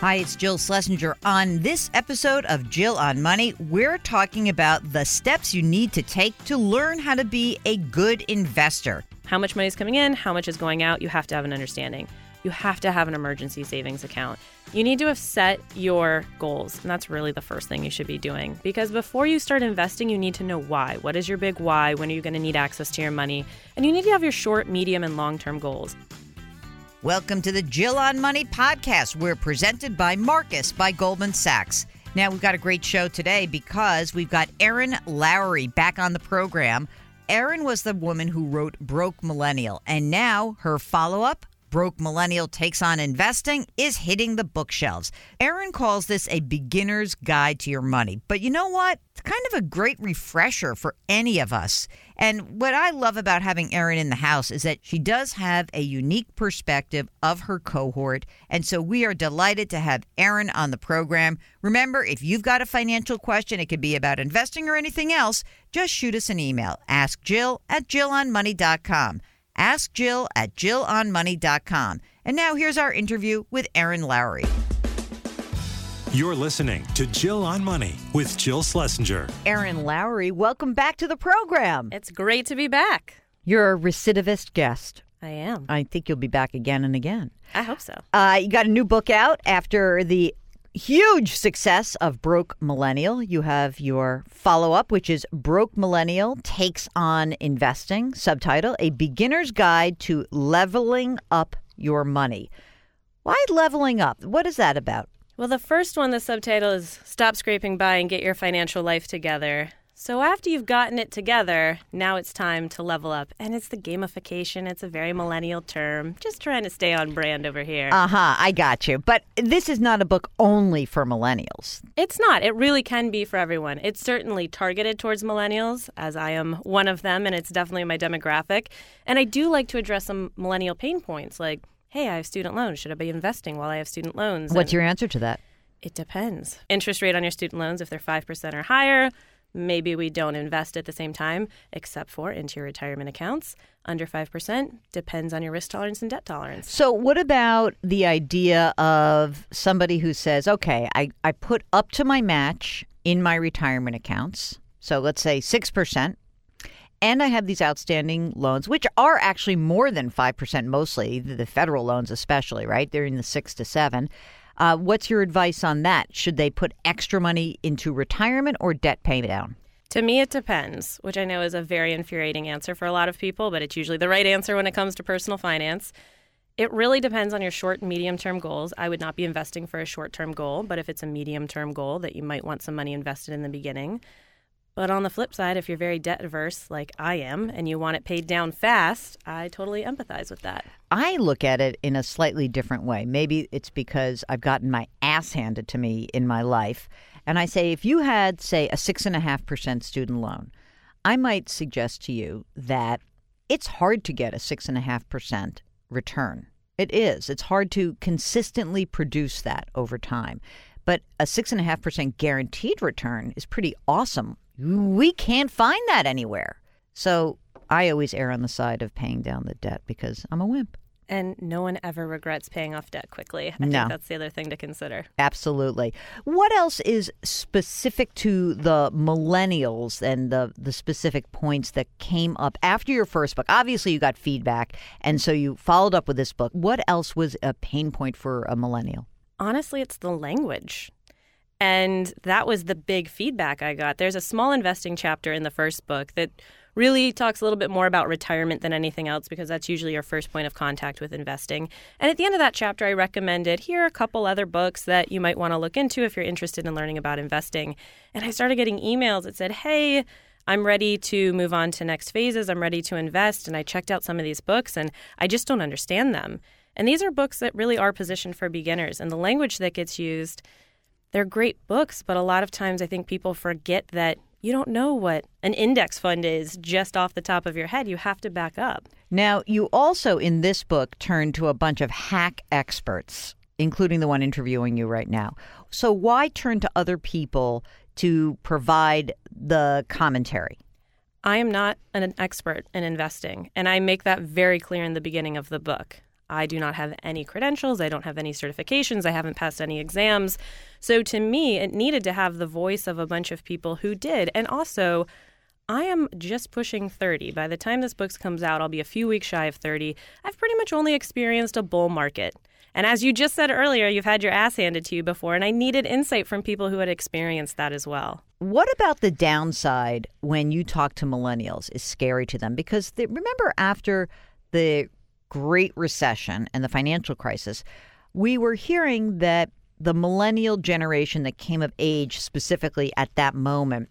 Hi, it's Jill Schlesinger. On this episode of Jill on Money, we're talking about the steps you need to take to learn how to be a good investor. How much money is coming in, how much is going out, you have to have an understanding. You have to have an emergency savings account. You need to have set your goals, and that's really the first thing you should be doing. Because before you start investing, you need to know why. What is your big why? When are you going to need access to your money? And you need to have your short, medium, and long term goals. Welcome to the Jill on Money podcast. We're presented by Marcus by Goldman Sachs. Now, we've got a great show today because we've got Erin Lowry back on the program. Erin was the woman who wrote Broke Millennial, and now her follow up, Broke Millennial Takes on Investing, is hitting the bookshelves. Erin calls this a beginner's guide to your money. But you know what? It's kind of a great refresher for any of us. And what I love about having Erin in the house is that she does have a unique perspective of her cohort. And so we are delighted to have Erin on the program. Remember, if you've got a financial question, it could be about investing or anything else, just shoot us an email. Ask Jill at JillOnMoney.com. Ask Jill at JillOnMoney.com. And now here's our interview with Erin Lowry. You're listening to Jill on Money with Jill Schlesinger. Erin Lowry, welcome back to the program. It's great to be back. You're a recidivist guest. I am. I think you'll be back again and again. I hope so. Uh, you got a new book out after the huge success of Broke Millennial. You have your follow up, which is Broke Millennial Takes on Investing, subtitle A Beginner's Guide to Leveling Up Your Money. Why leveling up? What is that about? Well, the first one, the subtitle is Stop Scraping By and Get Your Financial Life Together. So, after you've gotten it together, now it's time to level up. And it's the gamification. It's a very millennial term. Just trying to stay on brand over here. Uh huh, I got you. But this is not a book only for millennials. It's not. It really can be for everyone. It's certainly targeted towards millennials, as I am one of them, and it's definitely my demographic. And I do like to address some millennial pain points like, hey, I have student loans. Should I be investing while I have student loans? What's And your answer to that? It depends. Interest rate on your student loans, if they're 5% or higher, maybe we don't invest at the same time, except for into your retirement accounts. Under 5% depends on your risk tolerance and debt tolerance. So, what about the idea of somebody who says, okay, I, I put up to my match in my retirement accounts. So, let's say 6%. And I have these outstanding loans, which are actually more than 5% mostly, the federal loans especially, right? They're in the 6 to 7. Uh, what's your advice on that? Should they put extra money into retirement or debt pay down? To me, it depends, which I know is a very infuriating answer for a lot of people, but it's usually the right answer when it comes to personal finance. It really depends on your short and medium term goals. I would not be investing for a short term goal, but if it's a medium term goal that you might want some money invested in the beginning. But on the flip side, if you're very debt averse like I am and you want it paid down fast, I totally empathize with that. I look at it in a slightly different way. Maybe it's because I've gotten my ass handed to me in my life. And I say, if you had, say, a 6.5% student loan, I might suggest to you that it's hard to get a 6.5% return. It is. It's hard to consistently produce that over time. But a 6.5% guaranteed return is pretty awesome. We can't find that anywhere. So I always err on the side of paying down the debt because I'm a wimp. And no one ever regrets paying off debt quickly. I No. think that's the other thing to consider. Absolutely. What else is specific to the millennials and the, the specific points that came up after your first book? Obviously, you got feedback, and so you followed up with this book. What else was a pain point for a millennial? Honestly, it's the language. And that was the big feedback I got. There's a small investing chapter in the first book that really talks a little bit more about retirement than anything else because that's usually your first point of contact with investing. And at the end of that chapter, I recommended here are a couple other books that you might want to look into if you're interested in learning about investing. And I started getting emails that said, hey, I'm ready to move on to next phases. I'm ready to invest. And I checked out some of these books and I just don't understand them. And these are books that really are positioned for beginners. And the language that gets used, they're great books, but a lot of times I think people forget that you don't know what an index fund is just off the top of your head. You have to back up. Now, you also in this book turn to a bunch of hack experts, including the one interviewing you right now. So, why turn to other people to provide the commentary? I am not an expert in investing, and I make that very clear in the beginning of the book. I do not have any credentials. I don't have any certifications. I haven't passed any exams. So to me, it needed to have the voice of a bunch of people who did. And also, I am just pushing 30. By the time this book comes out, I'll be a few weeks shy of 30. I've pretty much only experienced a bull market. And as you just said earlier, you've had your ass handed to you before, and I needed insight from people who had experienced that as well. What about the downside when you talk to millennials is scary to them? Because they, remember, after the Great Recession and the financial crisis, we were hearing that the millennial generation that came of age specifically at that moment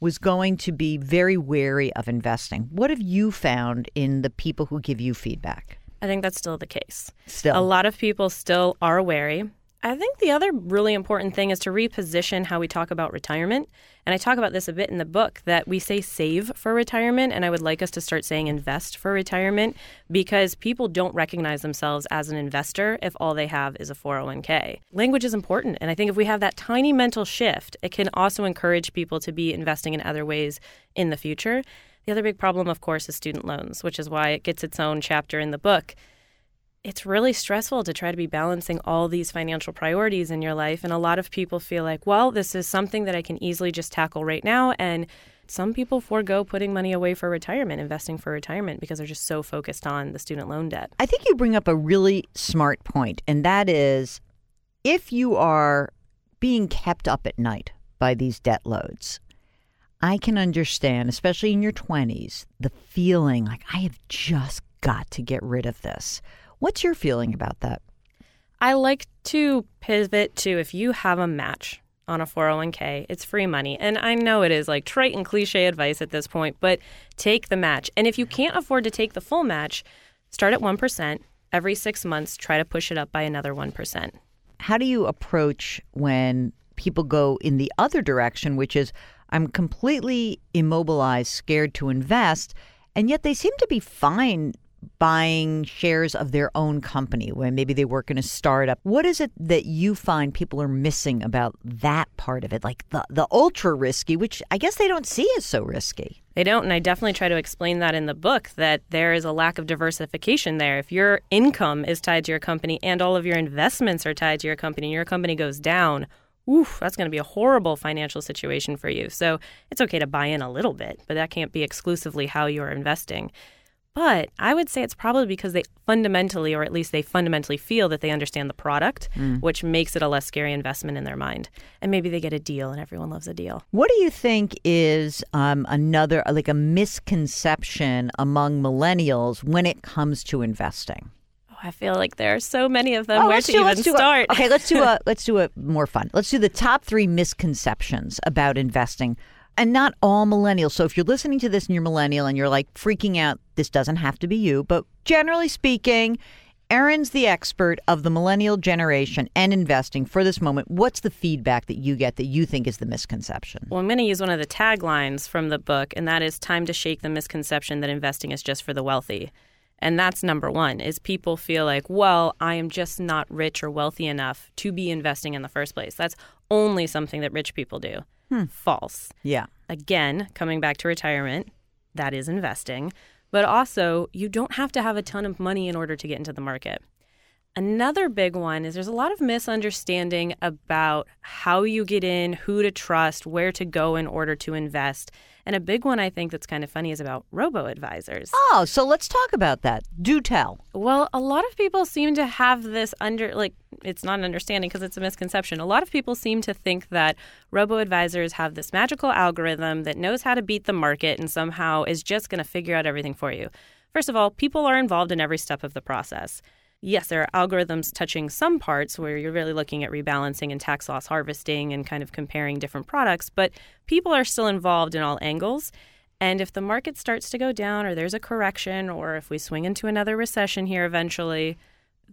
was going to be very wary of investing. What have you found in the people who give you feedback? I think that's still the case. Still. A lot of people still are wary. I think the other really important thing is to reposition how we talk about retirement. And I talk about this a bit in the book that we say save for retirement, and I would like us to start saying invest for retirement because people don't recognize themselves as an investor if all they have is a 401k. Language is important, and I think if we have that tiny mental shift, it can also encourage people to be investing in other ways in the future. The other big problem, of course, is student loans, which is why it gets its own chapter in the book it's really stressful to try to be balancing all these financial priorities in your life. And a lot of people feel like, well, this is something that I can easily just tackle right now. And some people forego putting money away for retirement, investing for retirement, because they're just so focused on the student loan debt. I think you bring up a really smart point, and that is if you are being kept up at night by these debt loads, I can understand, especially in your 20s, the feeling like I have just got to get rid of this. What's your feeling about that? I like to pivot to if you have a match on a 401k, it's free money. And I know it is like trite and cliche advice at this point, but take the match. And if you can't afford to take the full match, start at 1%. Every six months, try to push it up by another 1%. How do you approach when people go in the other direction, which is I'm completely immobilized, scared to invest, and yet they seem to be fine buying shares of their own company when maybe they work in a startup. What is it that you find people are missing about that part of it? Like the, the ultra risky, which I guess they don't see as so risky. They don't, and I definitely try to explain that in the book that there is a lack of diversification there. If your income is tied to your company and all of your investments are tied to your company and your company goes down, oof, that's going to be a horrible financial situation for you. So it's okay to buy in a little bit, but that can't be exclusively how you're investing. But I would say it's probably because they fundamentally, or at least they fundamentally feel that they understand the product, mm. which makes it a less scary investment in their mind. And maybe they get a deal, and everyone loves a deal. What do you think is um, another, like a misconception among millennials when it comes to investing? Oh, I feel like there are so many of them. Oh, Where to do, even start? A, okay, let's do a let's do a more fun. Let's do the top three misconceptions about investing and not all millennials. So if you're listening to this and you're millennial and you're like freaking out, this doesn't have to be you, but generally speaking, Erin's the expert of the millennial generation and investing for this moment. What's the feedback that you get that you think is the misconception? Well, I'm going to use one of the taglines from the book, and that is time to shake the misconception that investing is just for the wealthy. And that's number one is people feel like, well, I am just not rich or wealthy enough to be investing in the first place. That's only something that rich people do. Hmm. False. Yeah. Again, coming back to retirement, that is investing. But also, you don't have to have a ton of money in order to get into the market. Another big one is there's a lot of misunderstanding about how you get in, who to trust, where to go in order to invest. And a big one I think that's kind of funny is about robo advisors. Oh, so let's talk about that. Do tell. Well, a lot of people seem to have this under, like, it's not an understanding because it's a misconception. A lot of people seem to think that robo advisors have this magical algorithm that knows how to beat the market and somehow is just going to figure out everything for you. First of all, people are involved in every step of the process yes, there are algorithms touching some parts where you're really looking at rebalancing and tax loss harvesting and kind of comparing different products, but people are still involved in all angles. And if the market starts to go down or there's a correction or if we swing into another recession here eventually,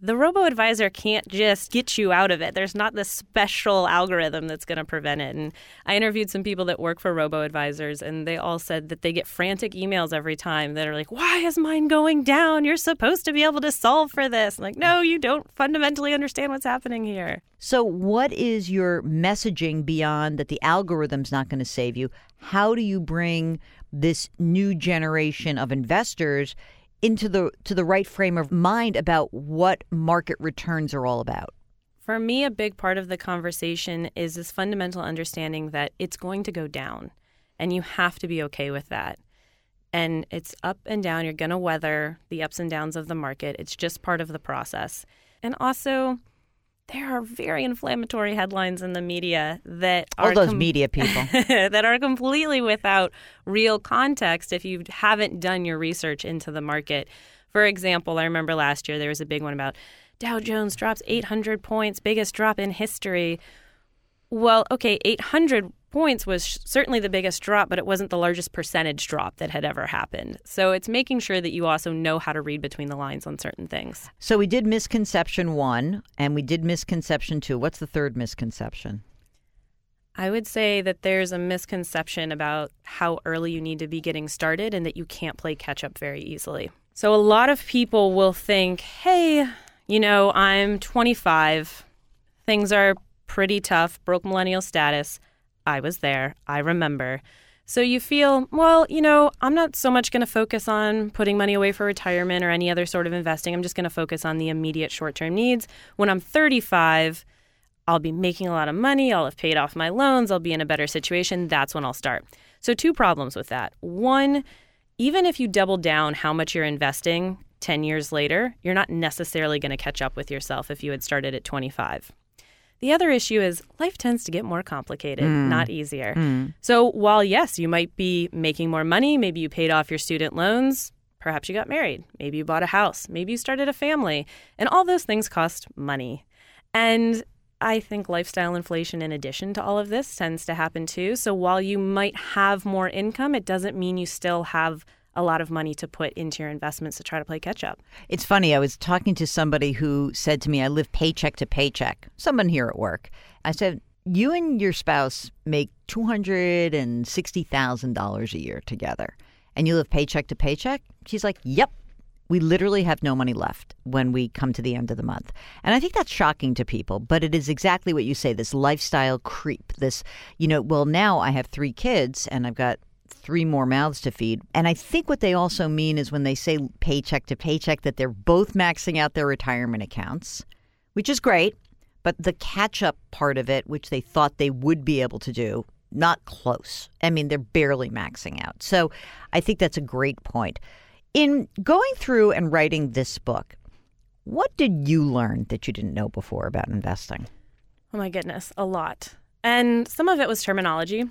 the robo advisor can't just get you out of it. There's not this special algorithm that's going to prevent it. And I interviewed some people that work for robo advisors, and they all said that they get frantic emails every time that are like, Why is mine going down? You're supposed to be able to solve for this. I'm like, no, you don't fundamentally understand what's happening here. So, what is your messaging beyond that the algorithm's not going to save you? How do you bring this new generation of investors into the to the right frame of mind about what market returns are all about? For me, a big part of the conversation is this fundamental understanding that it's going to go down and you have to be okay with that. And it's up and down. You're going to weather the ups and downs of the market. It's just part of the process. And also, there are very inflammatory headlines in the media that all are those com- media people that are completely without real context if you haven't done your research into the market. For example, I remember last year there was a big one about Dow Jones drops 800 points, biggest drop in history. Well, okay, 800 points was certainly the biggest drop, but it wasn't the largest percentage drop that had ever happened. So it's making sure that you also know how to read between the lines on certain things. So we did misconception one and we did misconception two. What's the third misconception? I would say that there's a misconception about how early you need to be getting started and that you can't play catch up very easily. So a lot of people will think, hey, you know, I'm 25. Things are pretty tough, broke millennial status. I was there. I remember. So you feel, well, you know, I'm not so much going to focus on putting money away for retirement or any other sort of investing. I'm just going to focus on the immediate short term needs. When I'm 35, I'll be making a lot of money. I'll have paid off my loans. I'll be in a better situation. That's when I'll start. So, two problems with that. One, even if you double down how much you're investing 10 years later, you're not necessarily going to catch up with yourself if you had started at 25. The other issue is life tends to get more complicated, mm. not easier. Mm. So while, yes, you might be making more money, maybe you paid off your student loans, perhaps you got married, maybe you bought a house, maybe you started a family, and all those things cost money. And I think lifestyle inflation, in addition to all of this, tends to happen too. So while you might have more income, it doesn't mean you still have a lot of money to put into your investments to try to play catch up. It's funny. I was talking to somebody who said to me, I live paycheck to paycheck, someone here at work. I said, You and your spouse make $260,000 a year together, and you live paycheck to paycheck? She's like, Yep. We literally have no money left when we come to the end of the month. And I think that's shocking to people, but it is exactly what you say this lifestyle creep. This, you know, well, now I have three kids and I've got three more mouths to feed. And I think what they also mean is when they say paycheck to paycheck, that they're both maxing out their retirement accounts, which is great. But the catch up part of it, which they thought they would be able to do, not close. I mean, they're barely maxing out. So I think that's a great point. In going through and writing this book, what did you learn that you didn't know before about investing? Oh my goodness, a lot. And some of it was terminology.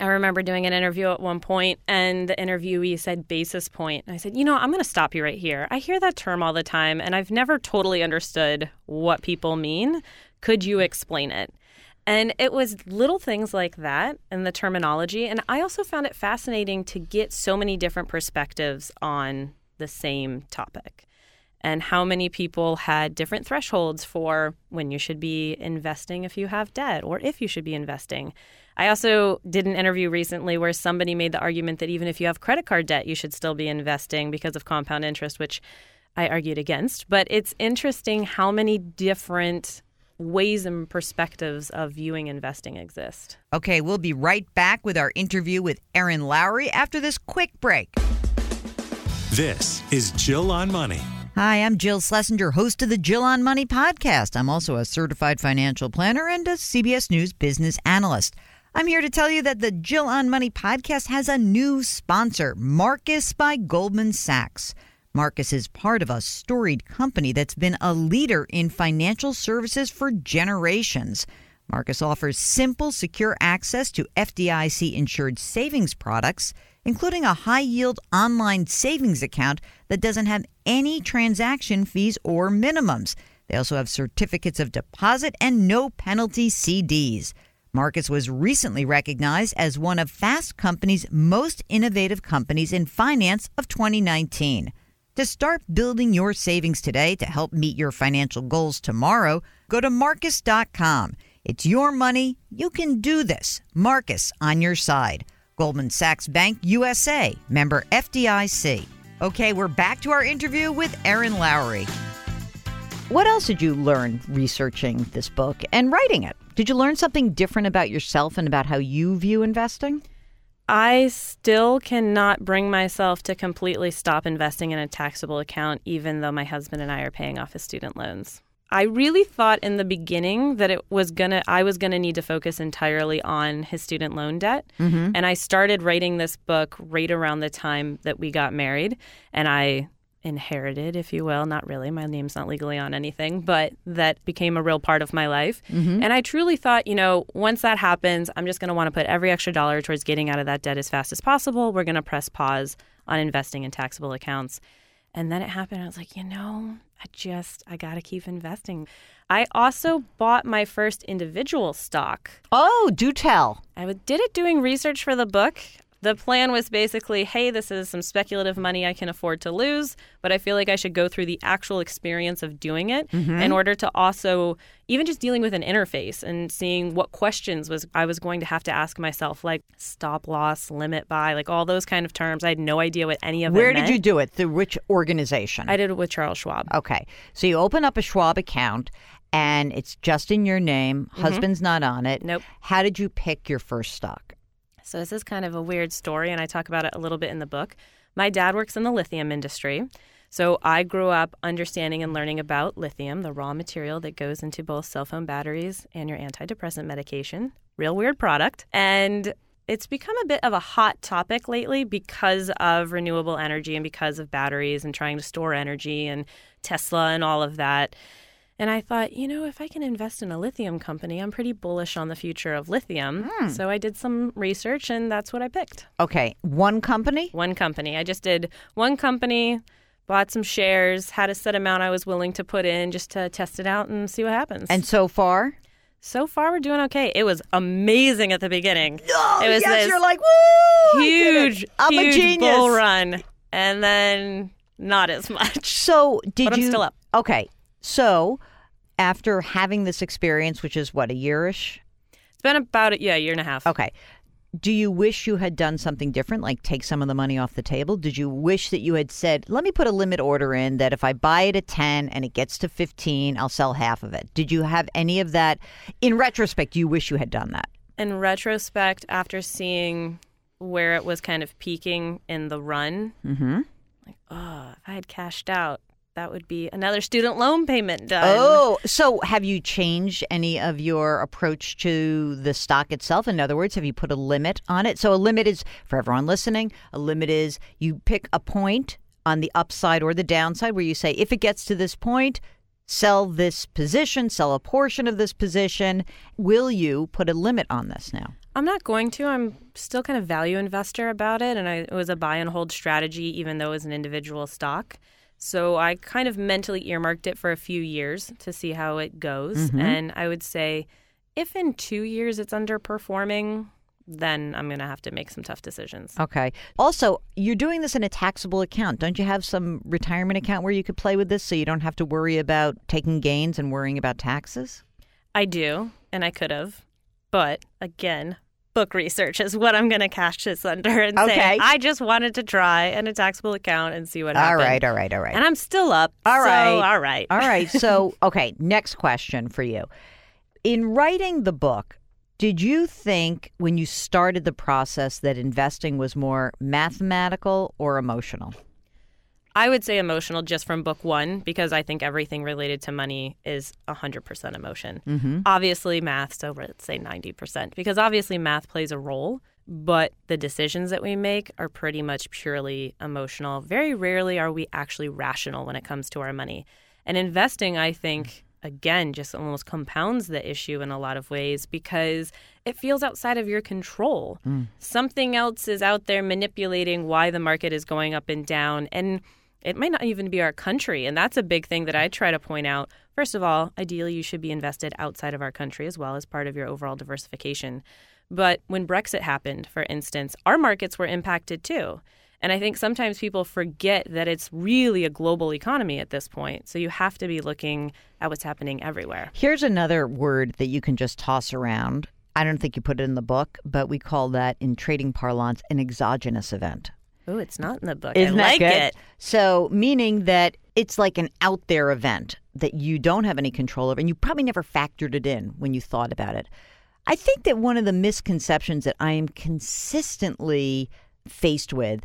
I remember doing an interview at one point, and the interviewee said basis point. And I said, You know, I'm going to stop you right here. I hear that term all the time, and I've never totally understood what people mean. Could you explain it? And it was little things like that and the terminology. And I also found it fascinating to get so many different perspectives on the same topic and how many people had different thresholds for when you should be investing if you have debt or if you should be investing. I also did an interview recently where somebody made the argument that even if you have credit card debt, you should still be investing because of compound interest, which I argued against. But it's interesting how many different ways and perspectives of viewing investing exist. Okay, we'll be right back with our interview with Erin Lowry after this quick break. This is Jill on Money. Hi, I'm Jill Schlesinger, host of the Jill on Money podcast. I'm also a certified financial planner and a CBS News business analyst. I'm here to tell you that the Jill on Money podcast has a new sponsor, Marcus by Goldman Sachs. Marcus is part of a storied company that's been a leader in financial services for generations. Marcus offers simple, secure access to FDIC insured savings products, including a high yield online savings account that doesn't have any transaction fees or minimums. They also have certificates of deposit and no penalty CDs. Marcus was recently recognized as one of Fast Company's most innovative companies in finance of 2019. To start building your savings today to help meet your financial goals tomorrow, go to Marcus.com. It's your money. You can do this. Marcus on your side. Goldman Sachs Bank USA, member FDIC. Okay, we're back to our interview with Erin Lowry. What else did you learn researching this book and writing it? Did you learn something different about yourself and about how you view investing? I still cannot bring myself to completely stop investing in a taxable account, even though my husband and I are paying off his student loans. I really thought in the beginning that it was gonna I was gonna need to focus entirely on his student loan debt. Mm-hmm. And I started writing this book right around the time that we got married and I inherited, if you will, not really, my name's not legally on anything, but that became a real part of my life. Mm-hmm. And I truly thought, you know, once that happens, I'm just going to want to put every extra dollar towards getting out of that debt as fast as possible. We're going to press pause on investing in taxable accounts. And then it happened. I was like, you know, I just, I got to keep investing. I also bought my first individual stock. Oh, do tell. I did it doing research for the book. The plan was basically, hey, this is some speculative money I can afford to lose, but I feel like I should go through the actual experience of doing it in order to also even just dealing with an interface and seeing what questions was I was going to have to ask myself, like stop loss, limit buy, like all those kind of terms. I had no idea what any of them. Where did meant. you do it? Through which organization? I did it with Charles Schwab. Okay. So you open up a Schwab account and it's just in your name. Husband's not on it. Mm-hmm. Nope. How did you pick your first stock? So this is kind of a weird story, and I talk about it a little bit in the book. My dad works in the lithium industry. So I grew up understanding and learning about lithium, the raw material that goes into both cell phone batteries and your antidepressant medication. Real weird product. And it's become a bit of a hot topic lately because of renewable energy and because of batteries and trying to store energy and Tesla and all of that. And I thought, you know, if I can invest in a lithium company, I'm pretty bullish on the future of lithium. Hmm. So I did some research and that's what I picked. Okay. One company? One company. I just did one company, bought some shares, had a set amount I was willing to put in just to test it out and see what happens. And so far? so far, we're doing okay. It was amazing at the beginning. Oh, it was yes, you're like, woo! I did it. huge, I'm huge a genius. bull run, and then not as much. So did But I'm you? still up. Okay. So after having this experience, which is what a yearish. It's been about yeah, a year and a half. Okay. Do you wish you had done something different, like take some of the money off the table? Did you wish that you had said, let me put a limit order in that if I buy it at 10 and it gets to 15, I'll sell half of it? Did you have any of that? In retrospect, do you wish you had done that? In retrospect, after seeing where it was kind of peaking in the run, Mm-hmm. like, oh, if I had cashed out, that would be another student loan payment done. Oh, so have you changed any of your approach to the stock itself? In other words, have you put a limit on it? So a limit is, for everyone listening, a limit is you pick a point on the upside or the downside where you say, if it gets to this point, sell this position, sell a portion of this position. Will you put a limit on this now? I'm not going to. I'm still kind of value investor about it, and I, it was a buy and hold strategy, even though it was an individual stock. So I kind of mentally earmarked it for a few years to see how it goes. Mm-hmm. And I would say, if in two years it's underperforming, then I'm going to have to make some tough decisions. Okay. Also, you're doing this in a taxable account. Don't you have some retirement account where you could play with this so you don't have to worry about taking gains and worrying about taxes? I do, and I could have, but again, book research is what I'm going to cash this under and Okay. say I just wanted to try in a taxable account and see what All happens. right, all right, all right. And I'm still up. All so, right. all right, All right. So, okay, next question for you. In writing the book, did you think when you started the process that investing was more mathematical or emotional? I would say emotional just from book one because I think everything related to money is 100% emotion. Mm-hmm. Obviously, math, so let's say 90%, because obviously math plays a role, but the decisions that we make are pretty much purely emotional. Very rarely are we actually rational when it comes to our money. And investing, I think, again, just almost compounds the issue in a lot of ways because it feels outside of your control. Something else is out there manipulating why the market is going up and down. And it might not even be our country. And that's a big thing that I try to point out. First of all, ideally, you should be invested outside of our country as well as part of your overall diversification. But when Brexit happened, for instance, our markets were impacted too. And I think sometimes people forget that it's really a global economy at this point. So you have to be looking at what's happening everywhere. Here's another word that you can just toss around. I don't think you put it in the book, but we call that in trading parlance an exogenous event. Oh, it's not in the book. Isn't I like good? it. So, meaning that it's like an out there event that you don't have any control over, and you probably never factored it in when you thought about it. I think that one of the misconceptions that I am consistently faced with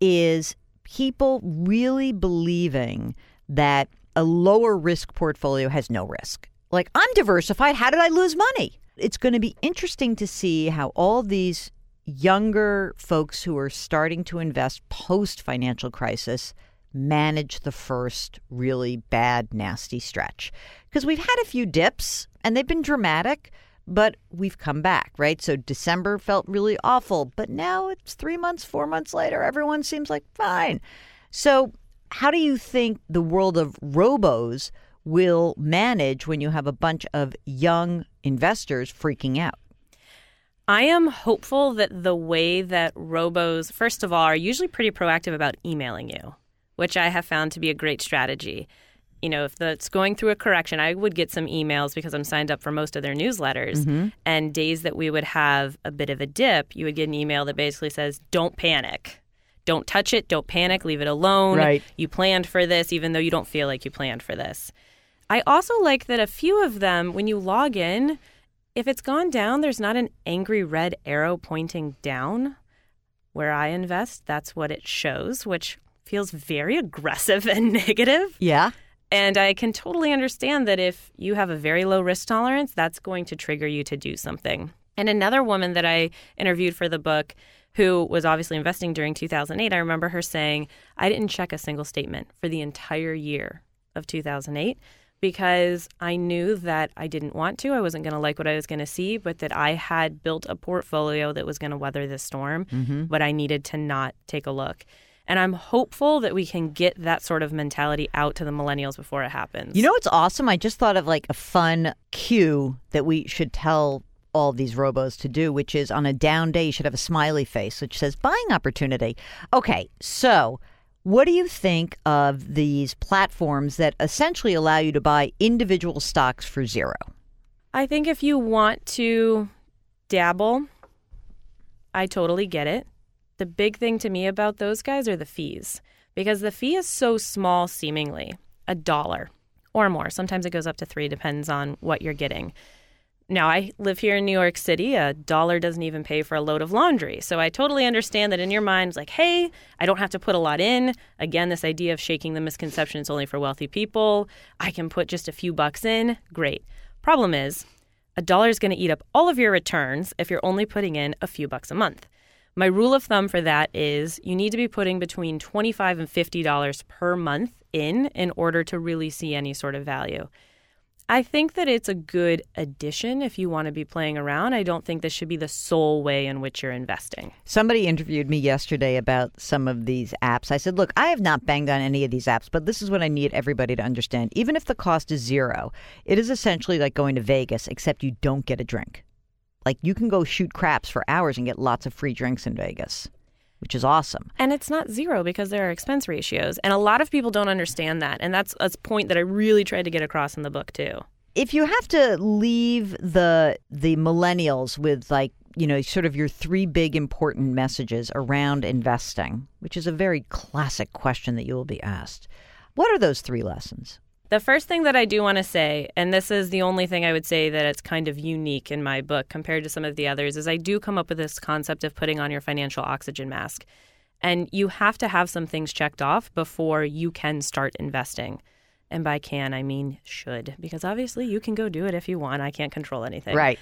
is people really believing that a lower risk portfolio has no risk. Like, I'm diversified. How did I lose money? It's going to be interesting to see how all these younger folks who are starting to invest post financial crisis manage the first really bad, nasty stretch. Because we've had a few dips and they've been dramatic, but we've come back, right? So December felt really awful, but now it's three months, four months later, everyone seems like fine. So, how do you think the world of robos will manage when you have a bunch of young investors freaking out? I am hopeful that the way that robos, first of all, are usually pretty proactive about emailing you, which I have found to be a great strategy. You know, if it's going through a correction, I would get some emails because I'm signed up for most of their newsletters. Mm-hmm. And days that we would have a bit of a dip, you would get an email that basically says, Don't panic. Don't touch it. Don't panic. Leave it alone. Right. You planned for this, even though you don't feel like you planned for this. I also like that a few of them, when you log in, if it's gone down, there's not an angry red arrow pointing down. Where I invest, that's what it shows, which feels very aggressive and negative. Yeah. And I can totally understand that if you have a very low risk tolerance, that's going to trigger you to do something. And another woman that I interviewed for the book who was obviously investing during 2008, I remember her saying, I didn't check a single statement for the entire year of 2008 because I knew that I didn't want to. I wasn't going to like what I was going to see, but that I had built a portfolio that was going to weather the storm, Mm-hmm. but I needed to not take a look. And I'm hopeful that we can get that sort of mentality out to the millennials before it happens. You know what's awesome? I just thought of like a fun cue that we should tell all these robos to do, which is on a down day, you should have a smiley face which says buying opportunity. Okay, so what do you think of these platforms that essentially allow you to buy individual stocks for zero? I think if you want to dabble, I totally get it. The big thing to me about those guys are the fees because the fee is so small, seemingly a dollar or more. Sometimes it goes up to three, depends on what you're getting. Now, I live here in New York City. A dollar doesn't even pay for a load of laundry. So I totally understand that in your mind, it's like, hey, I don't have to put a lot in. Again, this idea of shaking the misconception it's only for wealthy people. I can put just a few bucks in. Great. Problem is, a dollar is going to eat up all of your returns if you're only putting in a few bucks a month. My rule of thumb for that is you need to be putting between $25 and $50 per month in in order to really see any sort of value. I think that it's a good addition if you want to be playing around. I don't think this should be the sole way in which you're investing. Somebody interviewed me yesterday about some of these apps. I said, Look, I have not banged on any of these apps, but this is what I need everybody to understand. Even if the cost is zero, it is essentially like going to Vegas, except you don't get a drink. Like you can go shoot craps for hours and get lots of free drinks in Vegas, which is awesome. And it's not zero because there are expense ratios. And a lot of people don't understand that. And that's a point that I really tried to get across in the book, too. If you have to leave the the millennials with like you know sort of your three big important messages around investing, which is a very classic question that you will be asked, what are those three lessons? The first thing that I do want to say, and this is the only thing I would say that it's kind of unique in my book compared to some of the others, is I do come up with this concept of putting on your financial oxygen mask. And you have to have some things checked off before you can start investing. And by can, I mean should, because obviously you can go do it if you want. I can't control anything. Right.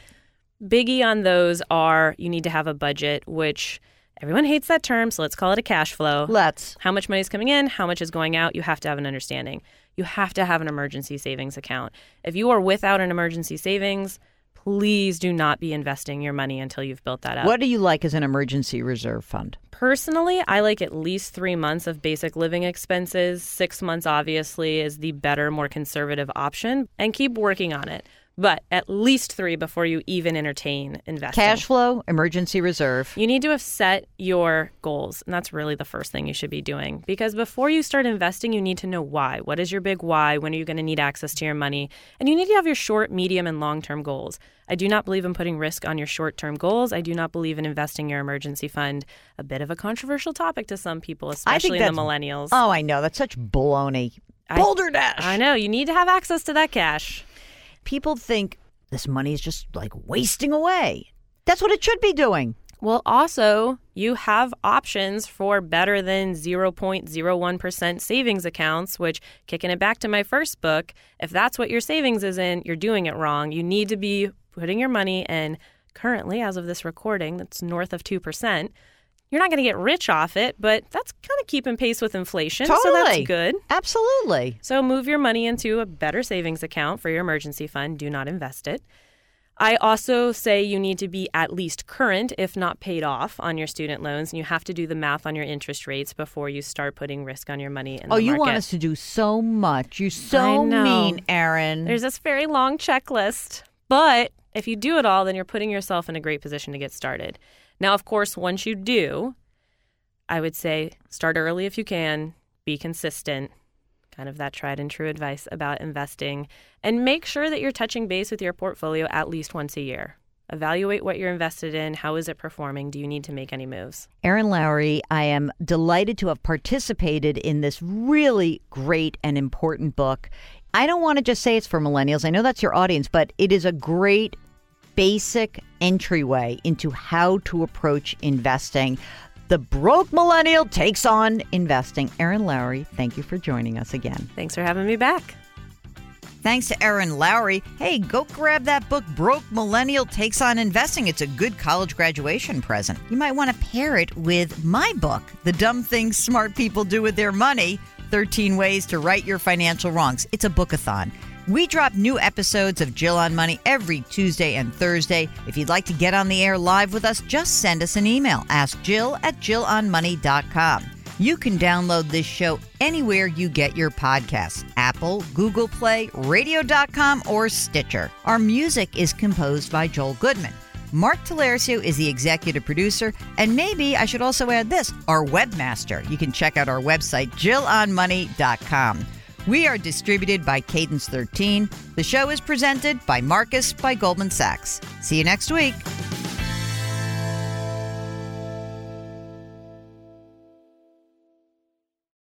Biggie on those are you need to have a budget, which everyone hates that term, so let's call it a cash flow. Let's. How much money is coming in, how much is going out, you have to have an understanding. You have to have an emergency savings account. If you are without an emergency savings, please do not be investing your money until you've built that up. What do you like as an emergency reserve fund? Personally, I like at least three months of basic living expenses. Six months, obviously, is the better, more conservative option, and keep working on it. But at least three before you even entertain investing. Cash flow, emergency reserve. You need to have set your goals, and that's really the first thing you should be doing. Because before you start investing, you need to know why. What is your big why? When are you going to need access to your money? And you need to have your short, medium, and long term goals. I do not believe in putting risk on your short term goals. I do not believe in investing your emergency fund. A bit of a controversial topic to some people, especially the millennials. Oh, I know. That's such baloney. I- Boulder Dash. I know. You need to have access to that cash. People think this money is just like wasting away. That's what it should be doing. Well, also, you have options for better than 0.01% savings accounts, which, kicking it back to my first book, if that's what your savings is in, you're doing it wrong. You need to be putting your money in, currently, as of this recording, that's north of 2%. You're not going to get rich off it, but that's kind of keeping pace with inflation. Totally. So that's good. Absolutely. So move your money into a better savings account for your emergency fund. Do not invest it. I also say you need to be at least current, if not paid off, on your student loans, and you have to do the math on your interest rates before you start putting risk on your money. In Oh, you want us to do so much. You're so mean, Erin. There's this very long checklist, but if you do it all, then you're putting yourself in a great position to get started. Now, of course, once you do, I would say start early if you can, be consistent, kind of that tried and true advice about investing, and make sure that you're touching base with your portfolio at least once a year. Evaluate what you're invested in. How is it performing? Do you need to make any moves? Erin Lowry, I am delighted to have participated in this really great and important book. I don't want to just say it's for millennials. I know that's your audience, but it is a great basic entryway into how to approach investing. The broke millennial takes on investing. Erin Lowry, thank you for joining us again. Thanks for having me back. Thanks to Erin Lowry. Hey, go grab that book, Broke Millennial Takes on Investing. It's a good college graduation present. You might want to pair it with my book, The Dumb Things Smart People Do with Their Money 13 Ways to Right Your Financial Wrongs. It's a bookathon. We drop new episodes of Jill on Money every Tuesday and Thursday. If you'd like to get on the air live with us, just send us an email. Ask Jill at JillOnMoney.com. You can download this show anywhere you get your podcasts Apple, Google Play, Radio.com, or Stitcher. Our music is composed by Joel Goodman. Mark Talercio is the executive producer, and maybe I should also add this our webmaster. You can check out our website, JillOnMoney.com. We are distributed by Cadence 13. The show is presented by Marcus by Goldman Sachs. See you next week.